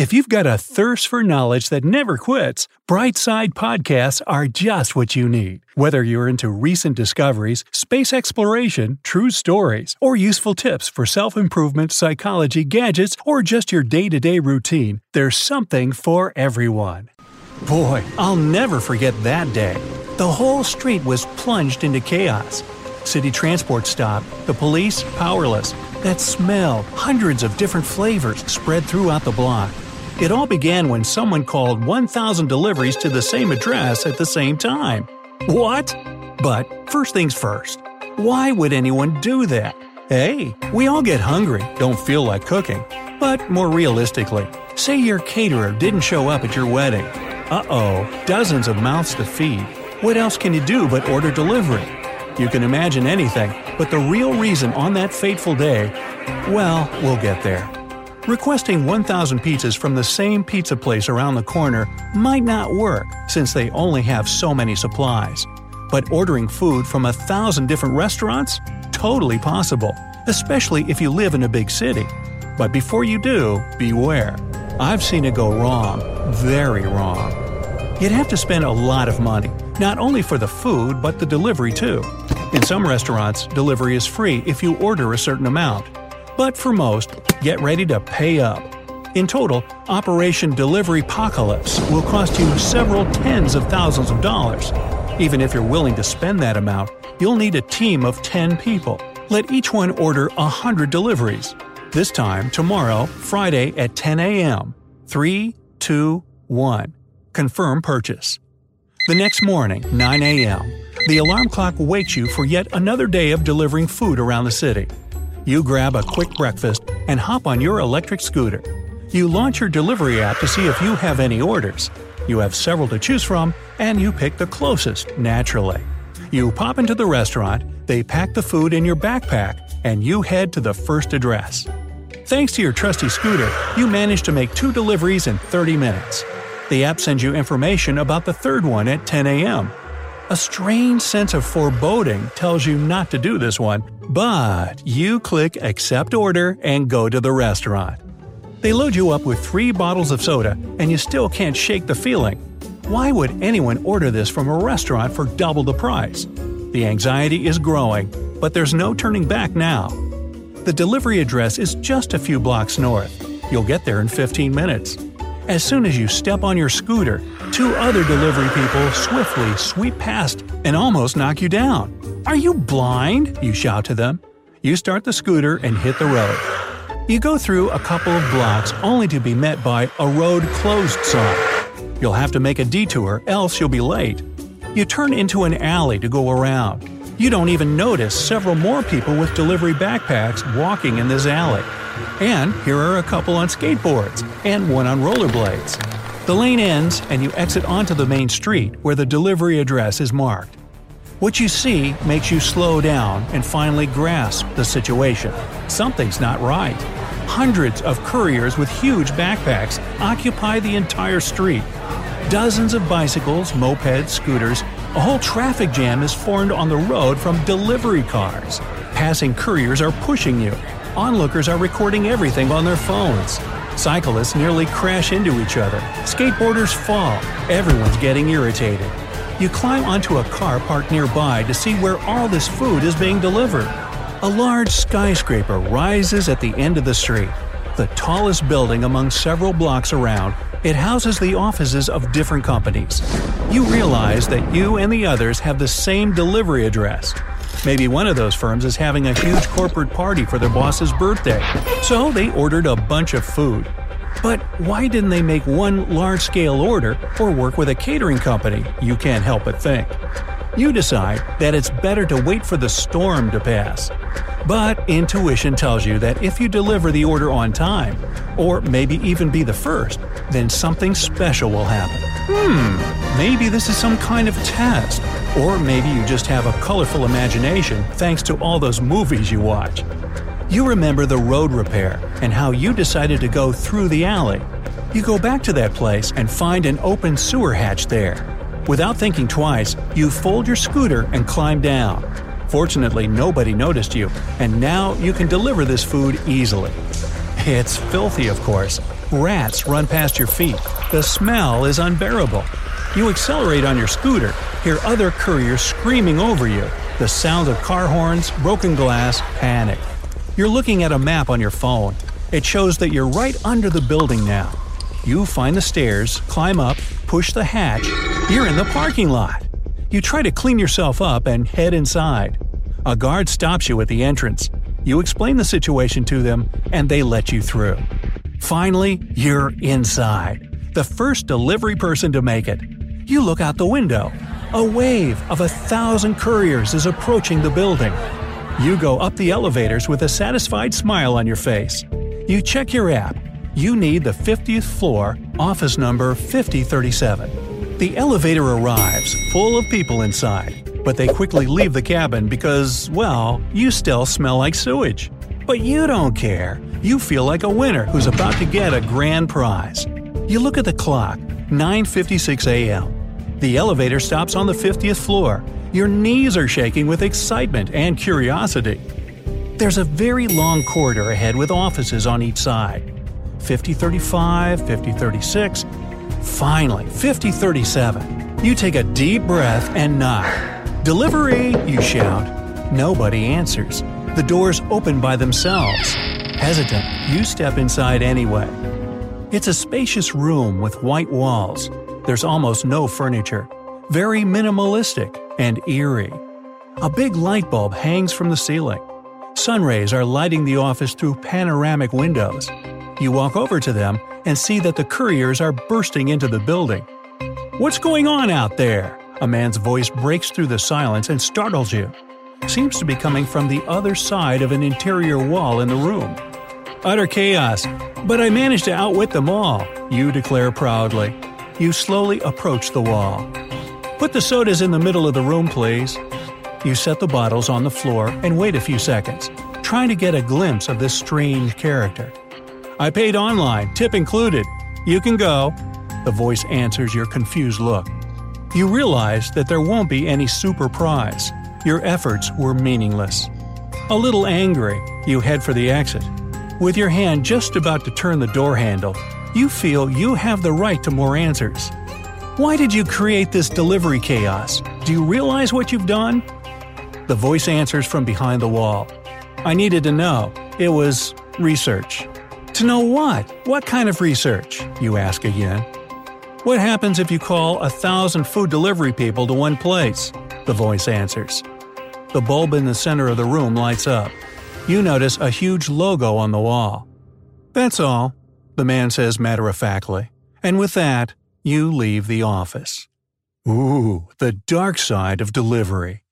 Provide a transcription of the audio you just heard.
If you've got a thirst for knowledge that never quits, Brightside Podcasts are just what you need. Whether you're into recent discoveries, space exploration, true stories, or useful tips for self improvement, psychology, gadgets, or just your day to day routine, there's something for everyone. Boy, I'll never forget that day. The whole street was plunged into chaos. City transport stopped, the police powerless. That smell, hundreds of different flavors spread throughout the block. It all began when someone called 1,000 deliveries to the same address at the same time. What? But first things first, why would anyone do that? Hey, we all get hungry, don't feel like cooking. But more realistically, say your caterer didn't show up at your wedding. Uh oh, dozens of mouths to feed. What else can you do but order delivery? You can imagine anything, but the real reason on that fateful day, well, we'll get there. Requesting 1,000 pizzas from the same pizza place around the corner might not work since they only have so many supplies. But ordering food from a thousand different restaurants? Totally possible, especially if you live in a big city. But before you do, beware. I've seen it go wrong, very wrong. You'd have to spend a lot of money, not only for the food, but the delivery too. In some restaurants, delivery is free if you order a certain amount. But for most, get ready to pay up. In total, Operation Delivery Apocalypse will cost you several tens of thousands of dollars. Even if you're willing to spend that amount, you'll need a team of 10 people. Let each one order 100 deliveries. This time, tomorrow, Friday at 10 a.m. 3, 2, 1. Confirm purchase. The next morning, 9 a.m., the alarm clock wakes you for yet another day of delivering food around the city. You grab a quick breakfast and hop on your electric scooter. You launch your delivery app to see if you have any orders. You have several to choose from, and you pick the closest, naturally. You pop into the restaurant, they pack the food in your backpack, and you head to the first address. Thanks to your trusty scooter, you manage to make two deliveries in 30 minutes. The app sends you information about the third one at 10 a.m. A strange sense of foreboding tells you not to do this one, but you click Accept Order and go to the restaurant. They load you up with three bottles of soda, and you still can't shake the feeling. Why would anyone order this from a restaurant for double the price? The anxiety is growing, but there's no turning back now. The delivery address is just a few blocks north. You'll get there in 15 minutes. As soon as you step on your scooter, two other delivery people swiftly sweep past and almost knock you down. Are you blind? You shout to them. You start the scooter and hit the road. You go through a couple of blocks only to be met by a road closed sign. You'll have to make a detour, else you'll be late. You turn into an alley to go around. You don't even notice several more people with delivery backpacks walking in this alley. And here are a couple on skateboards, and one on rollerblades. The lane ends, and you exit onto the main street where the delivery address is marked. What you see makes you slow down and finally grasp the situation. Something's not right. Hundreds of couriers with huge backpacks occupy the entire street. Dozens of bicycles, mopeds, scooters, a whole traffic jam is formed on the road from delivery cars. Passing couriers are pushing you, Onlookers are recording everything on their phones. Cyclists nearly crash into each other. Skateboarders fall. Everyone's getting irritated. You climb onto a car parked nearby to see where all this food is being delivered. A large skyscraper rises at the end of the street. The tallest building among several blocks around, it houses the offices of different companies. You realize that you and the others have the same delivery address. Maybe one of those firms is having a huge corporate party for their boss's birthday, so they ordered a bunch of food. But why didn't they make one large scale order or work with a catering company? You can't help but think. You decide that it's better to wait for the storm to pass. But intuition tells you that if you deliver the order on time, or maybe even be the first, then something special will happen. Hmm, maybe this is some kind of test. Or maybe you just have a colorful imagination thanks to all those movies you watch. You remember the road repair and how you decided to go through the alley. You go back to that place and find an open sewer hatch there. Without thinking twice, you fold your scooter and climb down. Fortunately, nobody noticed you, and now you can deliver this food easily. It's filthy, of course. Rats run past your feet. The smell is unbearable. You accelerate on your scooter, hear other couriers screaming over you, the sound of car horns, broken glass, panic. You're looking at a map on your phone. It shows that you're right under the building now. You find the stairs, climb up, push the hatch. You're in the parking lot. You try to clean yourself up and head inside. A guard stops you at the entrance. You explain the situation to them, and they let you through. Finally, you're inside. The first delivery person to make it. You look out the window. A wave of a thousand couriers is approaching the building. You go up the elevators with a satisfied smile on your face. You check your app. You need the 50th floor, office number 5037. The elevator arrives, full of people inside, but they quickly leave the cabin because, well, you still smell like sewage. But you don't care. You feel like a winner who's about to get a grand prize. You look at the clock, 9:56 a.m. The elevator stops on the 50th floor. Your knees are shaking with excitement and curiosity. There's a very long corridor ahead with offices on each side. 5035, 5036, Finally, 5037. You take a deep breath and knock. Delivery, you shout. Nobody answers. The doors open by themselves. Hesitant, you step inside anyway. It's a spacious room with white walls. There's almost no furniture. Very minimalistic and eerie. A big light bulb hangs from the ceiling. Sun rays are lighting the office through panoramic windows. You walk over to them and see that the couriers are bursting into the building. What's going on out there? A man's voice breaks through the silence and startles you. Seems to be coming from the other side of an interior wall in the room. Utter chaos, but I managed to outwit them all, you declare proudly. You slowly approach the wall. Put the sodas in the middle of the room, please. You set the bottles on the floor and wait a few seconds, trying to get a glimpse of this strange character. I paid online, tip included. You can go. The voice answers your confused look. You realize that there won't be any super prize. Your efforts were meaningless. A little angry, you head for the exit. With your hand just about to turn the door handle, you feel you have the right to more answers. Why did you create this delivery chaos? Do you realize what you've done? The voice answers from behind the wall. I needed to know. It was research. To know what? What kind of research? You ask again. What happens if you call a thousand food delivery people to one place? The voice answers. The bulb in the center of the room lights up. You notice a huge logo on the wall. That's all, the man says matter of factly. And with that, you leave the office. Ooh, the dark side of delivery.